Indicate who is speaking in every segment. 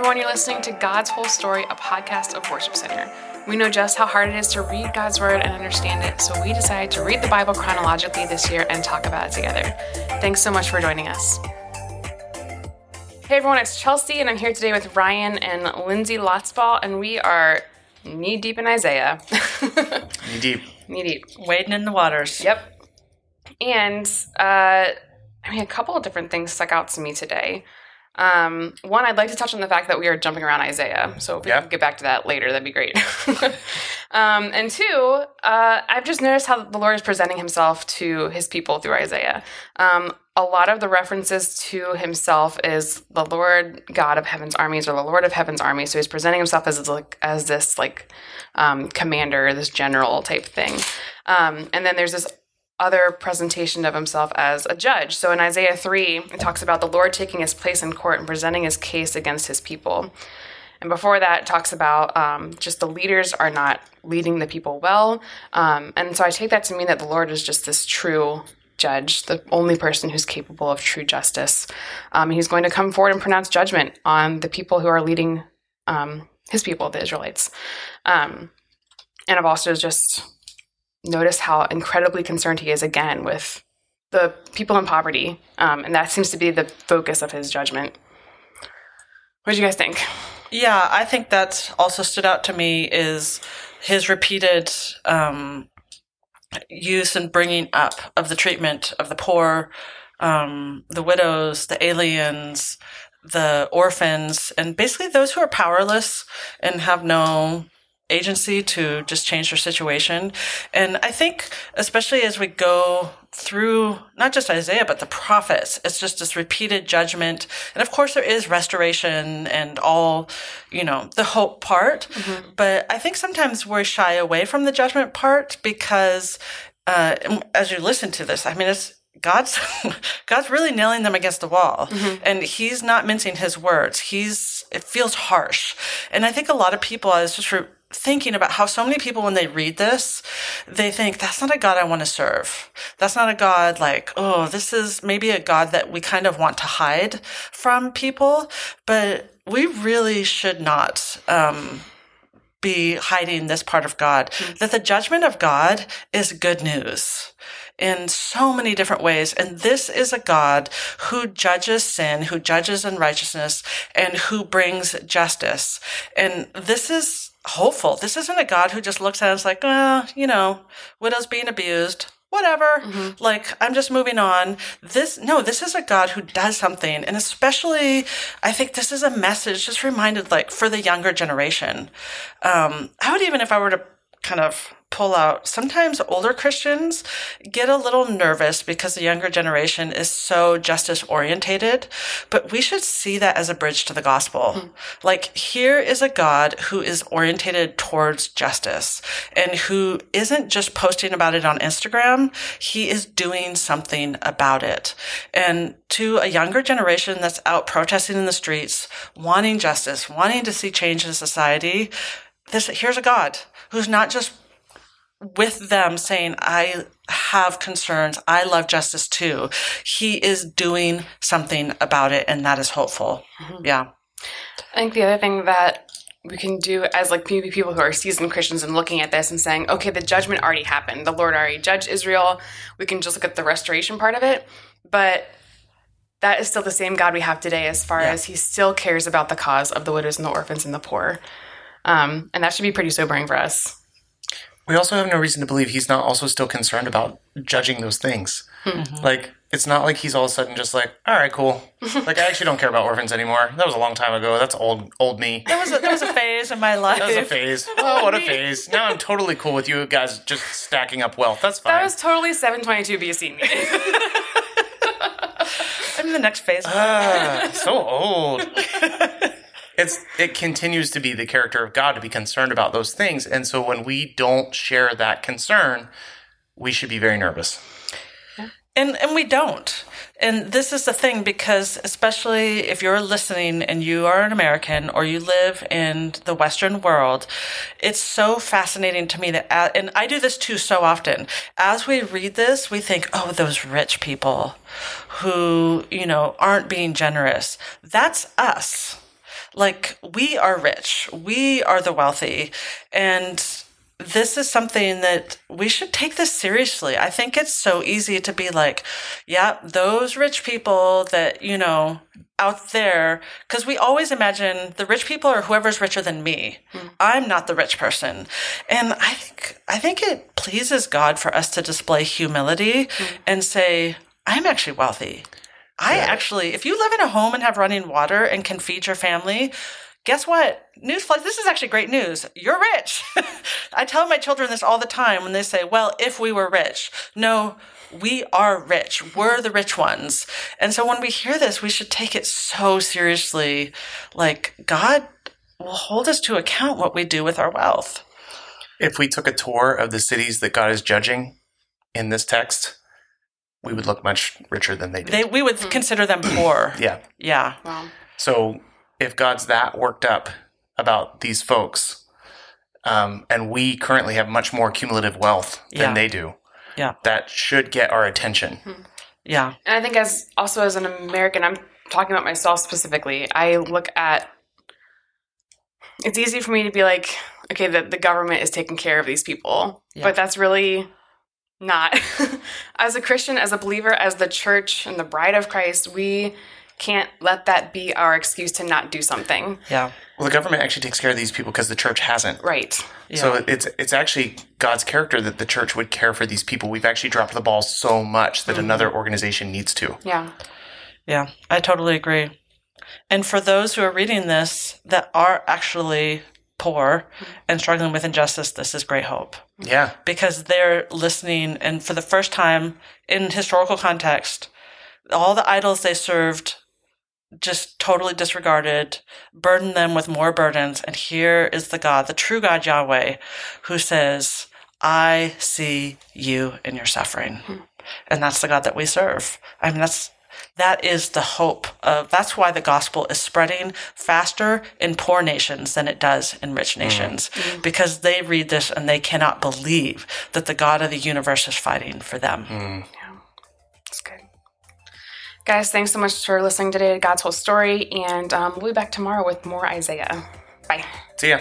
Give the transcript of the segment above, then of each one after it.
Speaker 1: everyone, you're listening to God's Whole Story, a podcast of Worship Center. We know just how hard it is to read God's Word and understand it, so we decided to read the Bible chronologically this year and talk about it together. Thanks so much for joining us. Hey everyone, it's Chelsea, and I'm here today with Ryan and Lindsey Lautsbaugh, and we are knee deep in Isaiah.
Speaker 2: Knee deep.
Speaker 1: knee deep.
Speaker 3: wading in the waters.
Speaker 1: Yep. And uh, I mean, a couple of different things stuck out to me today. Um, one, I'd like to touch on the fact that we are jumping around Isaiah. So if we
Speaker 2: Yeah.
Speaker 1: can get back to that later, that'd be great. um, and two, uh, I've just noticed how the Lord is presenting himself to his people through Isaiah. Um, a lot of the references to himself is the Lord God of heaven's armies or the Lord of heaven's armies. So he's presenting himself as like as this like um, commander, this general type thing. Um, and then there's this other presentation of himself as a judge. So in Isaiah 3, it talks about the Lord taking his place in court and presenting his case against his people. And before that, it talks about um, just the leaders are not leading the people well. Um, and so I take that to mean that the Lord is just this true judge, the only person who's capable of true justice. Um, he's going to come forward and pronounce judgment on the people who are leading um, his people, the Israelites. Um, and I've also just noticed how incredibly concerned he is again with the people in poverty. Um, and that seems to be the focus of his judgment. What do you guys think?
Speaker 3: Yeah, I think that also stood out to me is his repeated um, use and bringing up of the treatment of the poor, um, the widows, the aliens, the orphans, and basically those who are powerless and have no agency to just change their situation. And I think, especially as we go through not just Isaiah, but the prophets, it's just this repeated judgment. And of course, there is restoration and all, you know, the hope part. But I think sometimes we're shy away from the judgment part because uh, as you listen to this, I mean, it's God's God's really nailing them against the wall, and He's not mincing His words. He's it feels harsh, and I think a lot of people. I was just re- thinking about how so many people, when they read this, they think that's not a God I want to serve. That's not a God like oh, this is maybe a God that we kind of want to hide from people, but we really should not. Um, be hiding this part of God. That the judgment of God is good news in so many different ways. And this is a God who judges sin, who judges unrighteousness, and who brings justice. And this is hopeful. This isn't a God who just looks at us like, well, you know, widows being abused. Whatever. Like, I'm just moving on. This, no, this is a God who does something. And especially, I think this is a message just reminded, like, for the younger generation. Um, I would even, if I were to kind of pull out. Sometimes older christians get a little nervous because the younger generation is so justice orientated but we should see that as a bridge to the gospel. Hmm. Like here is a god who is orientated towards justice and who isn't just posting about it on instagram. He is doing something about it. And to a younger generation that's out protesting in the streets wanting justice wanting to see change in society this here's a God who's not just with them saying, I have concerns. I love justice too. He is doing something about it, and that is hopeful. Yeah.
Speaker 1: I think the other thing that we can do as like maybe people who are seasoned Christians and looking at this and saying, okay, the judgment already happened. The Lord already judged Israel. We can just look at the restoration part of it. But that is still the same God we have today as far
Speaker 3: Yeah.
Speaker 1: as he still cares about the cause of the widows and the orphans and the poor. Um, and that should be pretty sobering for us.
Speaker 2: We also have no reason to believe he's not also still concerned about judging those things.
Speaker 1: Mm-hmm.
Speaker 2: Like, it's not like he's all of a sudden just like, all right, cool. like, I actually don't care about orphans anymore. That was a long time ago. That's old, old me.
Speaker 3: That was a, that was a phase in my life.
Speaker 2: That was a phase. Oh, what a phase. Now I'm totally cool with you guys just stacking up wealth. That's fine.
Speaker 1: That was totally 722 BC. Me.
Speaker 3: I'm in the next phase.
Speaker 2: Ah, so old. It's it continues to be the character of God to be concerned about those things, and so when we don't share that concern, we should be very nervous.
Speaker 3: And and we don't. And this is the thing because especially if you're listening and you are an American or you live in the Western world, it's so fascinating to me that uh, and I do this too so often. As we read this, we think, "Oh, those rich people who, you know, aren't being generous." That's us. Like we are rich, we are the wealthy, and this is something that we should take this seriously. I think it's so easy to be like, yeah, those rich people that, you know, out there, because we always imagine the rich people are whoever's richer than me. Mm. I'm not the rich person. And I think, I think it pleases God for us to display humility mm. and say, I'm actually wealthy. I yeah. actually, if you live in a home and have running water and can feed your family, guess what? Newsflash, this is actually great news. You're rich. I tell my children this all the time when they say, well, if we were rich. No, we are rich. We're the rich ones. And so when we hear this, we should take it so seriously. Like, God will hold us to account what we do with our wealth.
Speaker 2: If we took a tour of the cities that God is judging in this text, we would look much richer than they did.
Speaker 3: They, we would mm-hmm. consider them poor.
Speaker 2: yeah.
Speaker 3: Yeah.
Speaker 2: Wow. So if God's that worked up about these folks, um, and we currently have much more cumulative wealth than yeah. they do,
Speaker 3: yeah,
Speaker 2: that should get our attention. Hmm.
Speaker 3: Yeah,
Speaker 1: and I think as also as an American, I'm talking about myself specifically. I look at it's easy for me to be like, okay, the, the government is taking care of these people, yeah. but that's really not. as a Christian, as a believer, as the church and the bride of Christ, we can't let that be our excuse to not do something.
Speaker 3: Yeah.
Speaker 2: Well, the government actually takes care of these people because the church hasn't.
Speaker 1: Right.
Speaker 2: Yeah. So it's it's actually God's character that the church would care for these people. We've actually dropped the ball so much that mm-hmm. another organization needs to.
Speaker 1: Yeah.
Speaker 3: Yeah, I totally agree. And for those who are reading this that are actually poor and struggling with injustice, this is great hope.
Speaker 2: Yeah.
Speaker 3: Because they're listening and for the first time in historical context, all the idols they served just totally disregarded, burdened them with more burdens. And here is the God, the true God Yahweh, who says, I see you in your suffering. Hmm. And that's the God that we serve. I mean, that's, that is the hope of, that's why the gospel is spreading faster in poor nations than it does in rich hmm. nations. Mm. Because they read this and they cannot believe that the God of the universe is fighting for them.
Speaker 2: Mm.
Speaker 1: Yeah. That's good. Guys, thanks so much for listening today to God's Whole Story, and um, we'll be back tomorrow with more Isaiah. Bye.
Speaker 2: See ya.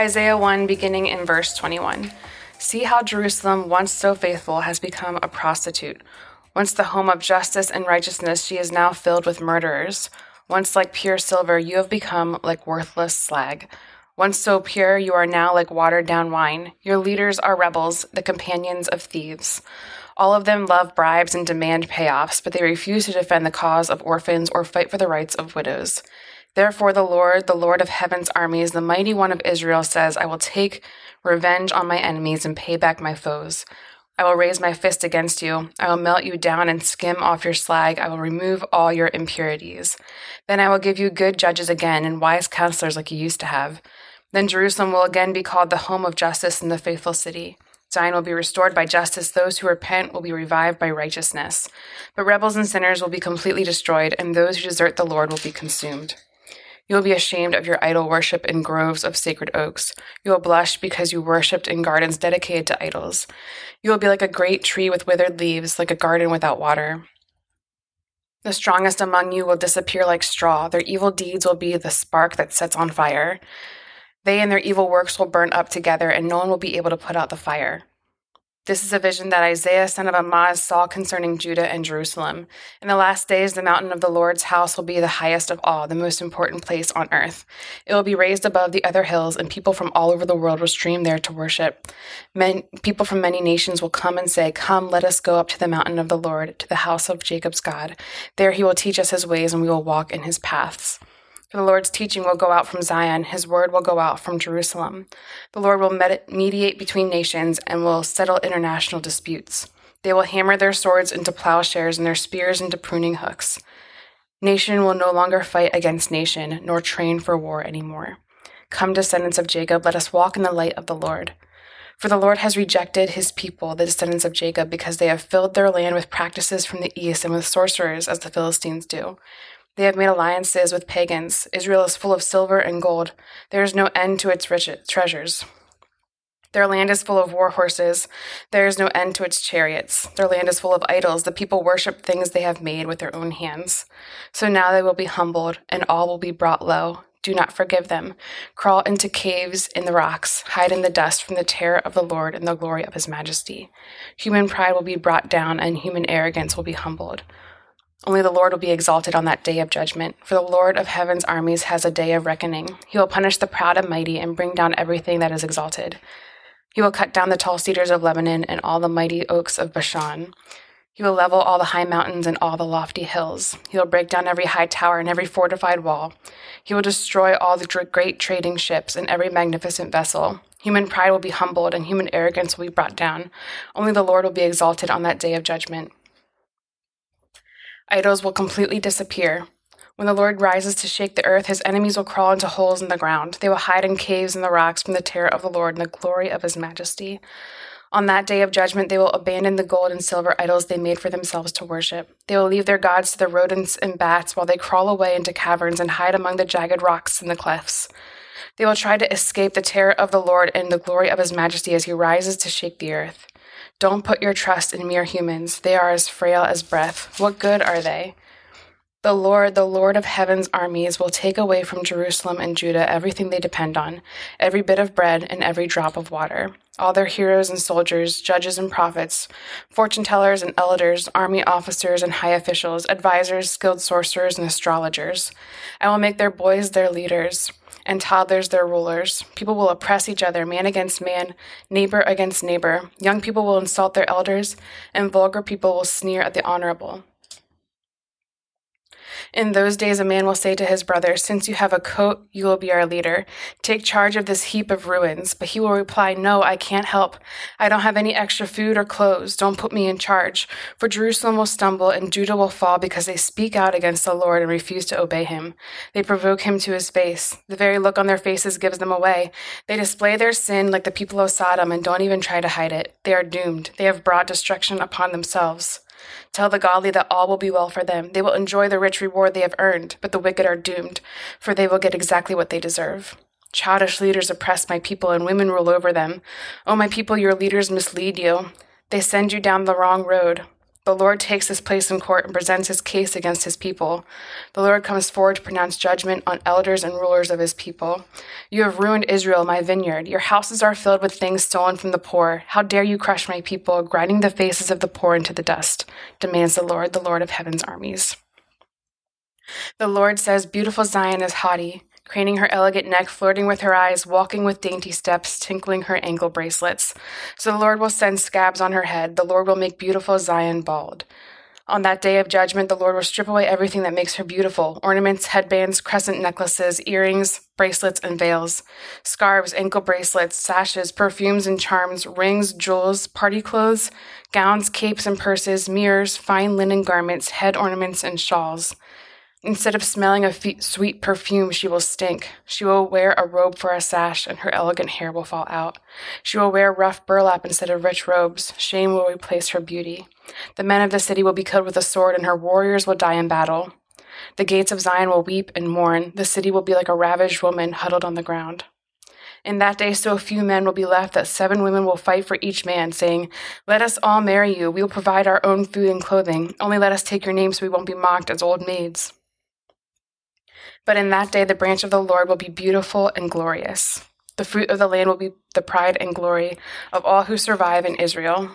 Speaker 1: Isaiah 1, beginning in verse 21. See how Jerusalem, once so faithful, has become a prostitute. Once the home of justice and righteousness, she is now filled with murderers. Once like pure silver, you have become like worthless slag. Once so pure, you are now like watered down wine. Your leaders are rebels, the companions of thieves. All of them love bribes and demand payoffs, but they refuse to defend the cause of orphans or fight for the rights of widows. Therefore, the Lord, the Lord of heaven's armies, the mighty one of Israel, says, I will take revenge on my enemies and pay back my foes. I will raise my fist against you. I will melt you down and skim off your slag. I will remove all your impurities. Then I will give you good judges again and wise counselors like you used to have. Then Jerusalem will again be called the home of justice and the faithful city. Zion will be restored by justice. Those who repent will be revived by righteousness. But rebels and sinners will be completely destroyed, and those who desert the Lord will be consumed. You will be ashamed of your idol worship in groves of sacred oaks. You will blush because you worshipped in gardens dedicated to idols. You will be like a great tree with withered leaves, like a garden without water. The strongest among you will disappear like straw. Their evil deeds will be the spark that sets on fire. They and their evil works will burn up together, and no one will be able to put out the fire. This is a vision that Isaiah, son of Amoz, saw concerning Judah and Jerusalem. In the last days, the mountain of the Lord's house will be the highest of all, the most important place on earth. It will be raised above the other hills, and people from all over the world will stream there to worship. Men, people from many nations will come and say, Come, let us go up to the mountain of the Lord, to the house of Jacob's God. There he will teach us his ways, and we will walk in his paths. For the Lord's teaching will go out from Zion, his word will go out from Jerusalem. The Lord will mediate between nations and will settle international disputes. They will hammer their swords into plowshares and their spears into pruning hooks. Nation will no longer fight against nation, nor train for war anymore. Come, descendants of Jacob, let us walk in the light of the Lord. For the Lord has rejected his people, the descendants of Jacob, because they have filled their land with practices from the east and with sorcerers, as the Philistines do. They have made alliances with pagans. Israel is full of silver and gold. There is no end to its rich treasures. Their land is full of war horses. There is no end to its chariots. Their land is full of idols. The people worship things they have made with their own hands. So now they will be humbled, and all will be brought low. Do not forgive them. Crawl into caves in the rocks. Hide in the dust from the terror of the Lord and the glory of his majesty. Human pride will be brought down, and human arrogance will be humbled. Only the Lord will be exalted on that day of judgment, for the Lord of heaven's armies has a day of reckoning. He will punish the proud and mighty and bring down everything that is exalted. He will cut down the tall cedars of Lebanon and all the mighty oaks of Bashan. He will level all the high mountains and all the lofty hills. He will break down every high tower and every fortified wall. He will destroy all the great trading ships and every magnificent vessel. Human pride will be humbled and human arrogance will be brought down. Only the Lord will be exalted on that day of judgment. Idols will completely disappear. When the Lord rises to shake the earth, his enemies will crawl into holes in the ground. They will hide in caves in the rocks from the terror of the Lord and the glory of his majesty. On that day of judgment, they will abandon the gold and silver idols they made for themselves to worship. They will leave their gods to the rodents and bats while they crawl away into caverns and hide among the jagged rocks and the clefts. They will try to escape the terror of the Lord and the glory of his majesty as he rises to shake the earth. Don't put your trust in mere humans. They are as frail as breath. What good are they? The Lord, the Lord of heaven's armies, will take away from Jerusalem and Judah everything they depend on, every bit of bread and every drop of water. All their heroes and soldiers, judges and prophets, fortune tellers and elders, army officers and high officials, advisers, skilled sorcerers, and astrologers. I will make their boys their leaders and toddlers their rulers. People will oppress each other, man against man, neighbor against neighbor. Young people will insult their elders, and vulgar people will sneer at the honorable. In those days, a man will say to his brother, Since you have a coat, you will be our leader. Take charge of this heap of ruins. But he will reply, No, I can't help. I don't have any extra food or clothes. Don't put me in charge. For Jerusalem will stumble and Judah will fall because they speak out against the Lord and refuse to obey him. They provoke him to his face. The very look on their faces gives them away. They display their sin like the people of Sodom and don't even try to hide it. They are doomed. They have brought destruction upon themselves. Tell the godly that all will be well for them. They will enjoy the rich reward they have earned, but the wicked are doomed, for they will get exactly what they deserve. Childish leaders oppress my people, and women rule over them. O oh, my people, your leaders mislead you. They send you down the wrong road. The Lord takes his place in court and presents his case against his people. The Lord comes forward to pronounce judgment on elders and rulers of his people. You have ruined Israel, my vineyard. Your houses are filled with things stolen from the poor. How dare you crush my people, grinding the faces of the poor into the dust, demands the Lord, the Lord of heaven's armies. The Lord says, Beautiful Zion is haughty craning her elegant neck, flirting with her eyes, walking with dainty steps, tinkling her ankle bracelets. So the Lord will send scabs on her head. The Lord will make beautiful Zion bald. On that day of judgment, the Lord will strip away everything that makes her beautiful ornaments, headbands, crescent necklaces, earrings, bracelets, and veils, scarves, ankle bracelets, sashes, perfumes and charms, rings, jewels, party clothes, gowns, capes, and purses, mirrors, fine linen garments, head ornaments, and shawls. Instead of smelling of sweet perfume, she will stink. She will wear a robe for a sash, and her elegant hair will fall out. She will wear rough burlap instead of rich robes. Shame will replace her beauty. The men of the city will be killed with a sword, and her warriors will die in battle. The gates of Zion will weep and mourn. The city will be like a ravaged woman huddled on the ground. In that day, so few men will be left that seven women will fight for each man, saying, Let us all marry you. We will provide our own food and clothing. Only let us take your name so we won't be mocked as old maids. But in that day, the branch of the Lord will be beautiful and glorious. The fruit of the land will be the pride and glory of all who survive in Israel.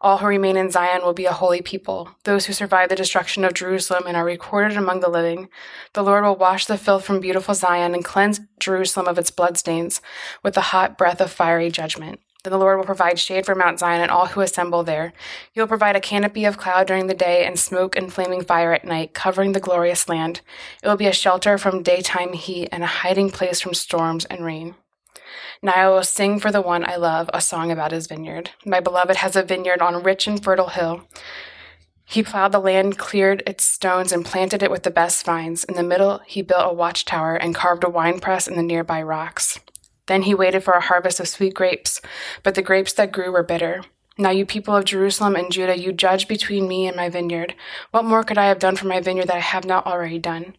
Speaker 1: All who remain in Zion will be a holy people, those who survive the destruction of Jerusalem and are recorded among the living. The Lord will wash the filth from beautiful Zion and cleanse Jerusalem of its bloodstains with the hot breath of fiery judgment. Then the Lord will provide shade for Mount Zion and all who assemble there. He will provide a canopy of cloud during the day and smoke and flaming fire at night, covering the glorious land. It will be a shelter from daytime heat and a hiding place from storms and rain. Now I will sing for the one I love a song about his vineyard. My beloved has a vineyard on a rich and fertile hill. He plowed the land, cleared its stones, and planted it with the best vines. In the middle, he built a watchtower and carved a winepress in the nearby rocks. Then he waited for a harvest of sweet grapes, but the grapes that grew were bitter. Now, you people of Jerusalem and Judah, you judge between me and my vineyard. What more could I have done for my vineyard that I have not already done?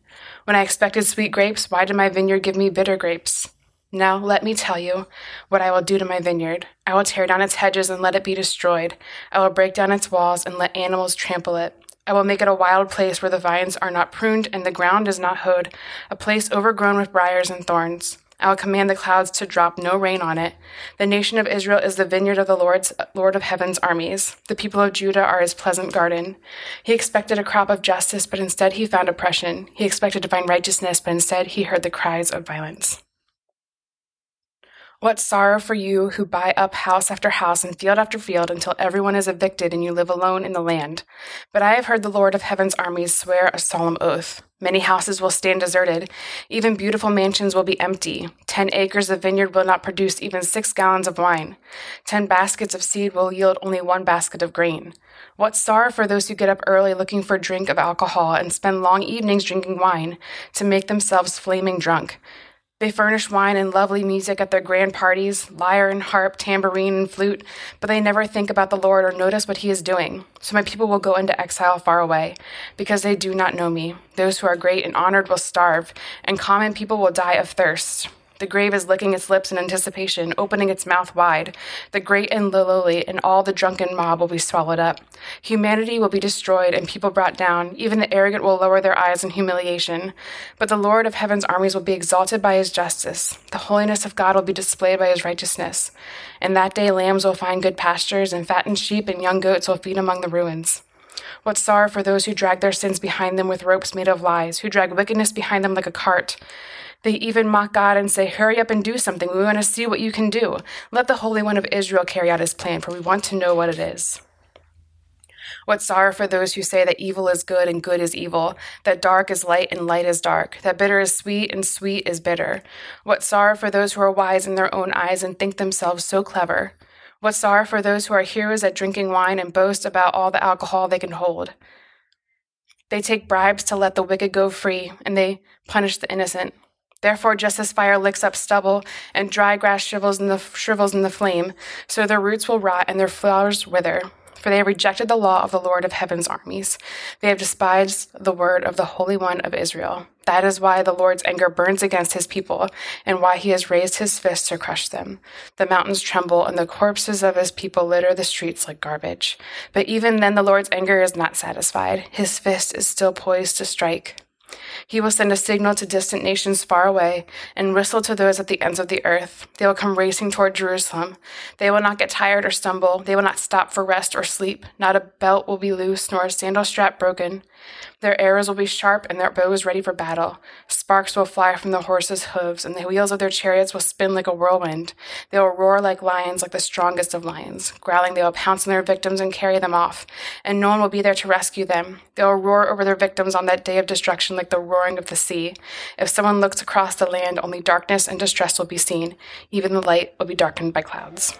Speaker 1: When I expected sweet grapes, why did my vineyard give me bitter grapes? Now let me tell you what I will do to my vineyard. I will tear down its hedges and let it be destroyed. I will break down its walls and let animals trample it. I will make it a wild place where the vines are not pruned and the ground is not hoed, a place overgrown with briars and thorns. I will command the clouds to drop no rain on it. The nation of Israel is the vineyard of the Lord's Lord of heaven's armies. The people of Judah are his pleasant garden. He expected a crop of justice, but instead he found oppression. He expected to find righteousness, but instead he heard the cries of violence. What sorrow for you who buy up house after house and field after field until everyone is evicted and you live alone in the land. But I have heard the Lord of heaven's armies swear a solemn oath. Many houses will stand deserted. Even beautiful mansions will be empty. Ten acres of vineyard will not produce even six gallons of wine. Ten baskets of seed will yield only one basket of grain. What sorrow for those who get up early looking for a drink of alcohol and spend long evenings drinking wine to make themselves flaming drunk. They furnish wine and lovely music at their grand parties, lyre and harp, tambourine and flute, but they never think about the Lord or notice what he is doing. So my people will go into exile far away, because they do not know me. Those who are great and honored will starve, and common people will die of thirst. The grave is licking its lips in anticipation, opening its mouth wide. The great and the lowly and all the drunken mob will be swallowed up. Humanity will be destroyed and people brought down. Even the arrogant will lower their eyes in humiliation. But the Lord of heaven's armies will be exalted by his justice. The holiness of God will be displayed by his righteousness. In that day, lambs will find good pastures, and fattened sheep and young goats will feed among the ruins. What sorrow for those who drag their sins behind them with ropes made of lies, who drag wickedness behind them like a cart. They even mock God and say, Hurry up and do something. We want to see what you can do. Let the Holy One of Israel carry out his plan, for we want to know what it is. What sorrow for those who say that evil is good and good is evil, that dark is light and light is dark, that bitter is sweet and sweet is bitter. What sorrow for those who are wise in their own eyes and think themselves so clever. What sorrow for those who are heroes at drinking wine and boast about all the alcohol they can hold. They take bribes to let the wicked go free, and they punish the innocent. Therefore, just as fire licks up stubble and dry grass shrivels in the, shrivels in the flame, so their roots will rot and their flowers wither. For they have rejected the law of the Lord of heaven's armies. They have despised the word of the Holy One of Israel. That is why the Lord's anger burns against his people, and why he has raised his fist to crush them. The mountains tremble, and the corpses of his people litter the streets like garbage. But even then, the Lord's anger is not satisfied. His fist is still poised to strike. He will send a signal to distant nations far away and whistle to those at the ends of the earth. They will come racing toward Jerusalem. They will not get tired or stumble. They will not stop for rest or sleep. Not a belt will be loose, nor a sandal strap broken. Their arrows will be sharp and their bows ready for battle. Sparks will fly from the horses' hooves, and the wheels of their chariots will spin like a whirlwind. They will roar like lions, like the strongest of lions. Growling, they will pounce on their victims and carry them off, and no one will be there to rescue them. They will roar over their victims on that day of destruction like the roaring of the sea. If someone looks across the land, only darkness and distress will be seen. Even the light will be darkened by clouds.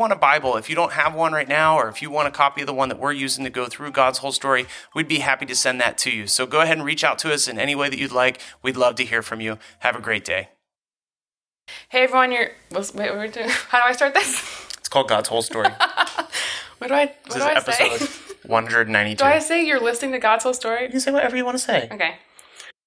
Speaker 2: want a Bible, if you don't have one right now, or if you want a copy of the one that we're using to go through God's whole story, we'd be happy to send that to you. So go ahead and reach out to us in any way that you'd like. We'd love to hear from you. Have a great day.
Speaker 1: Hey everyone, you're. Wait, what are we doing? How do I start this?
Speaker 2: It's called God's whole story.
Speaker 1: What do I? What
Speaker 2: This
Speaker 1: do
Speaker 2: is
Speaker 1: I
Speaker 2: episode
Speaker 1: say?
Speaker 2: 192.
Speaker 1: Do I say you're listening to God's whole story?
Speaker 2: You can say whatever you want to say.
Speaker 1: Okay.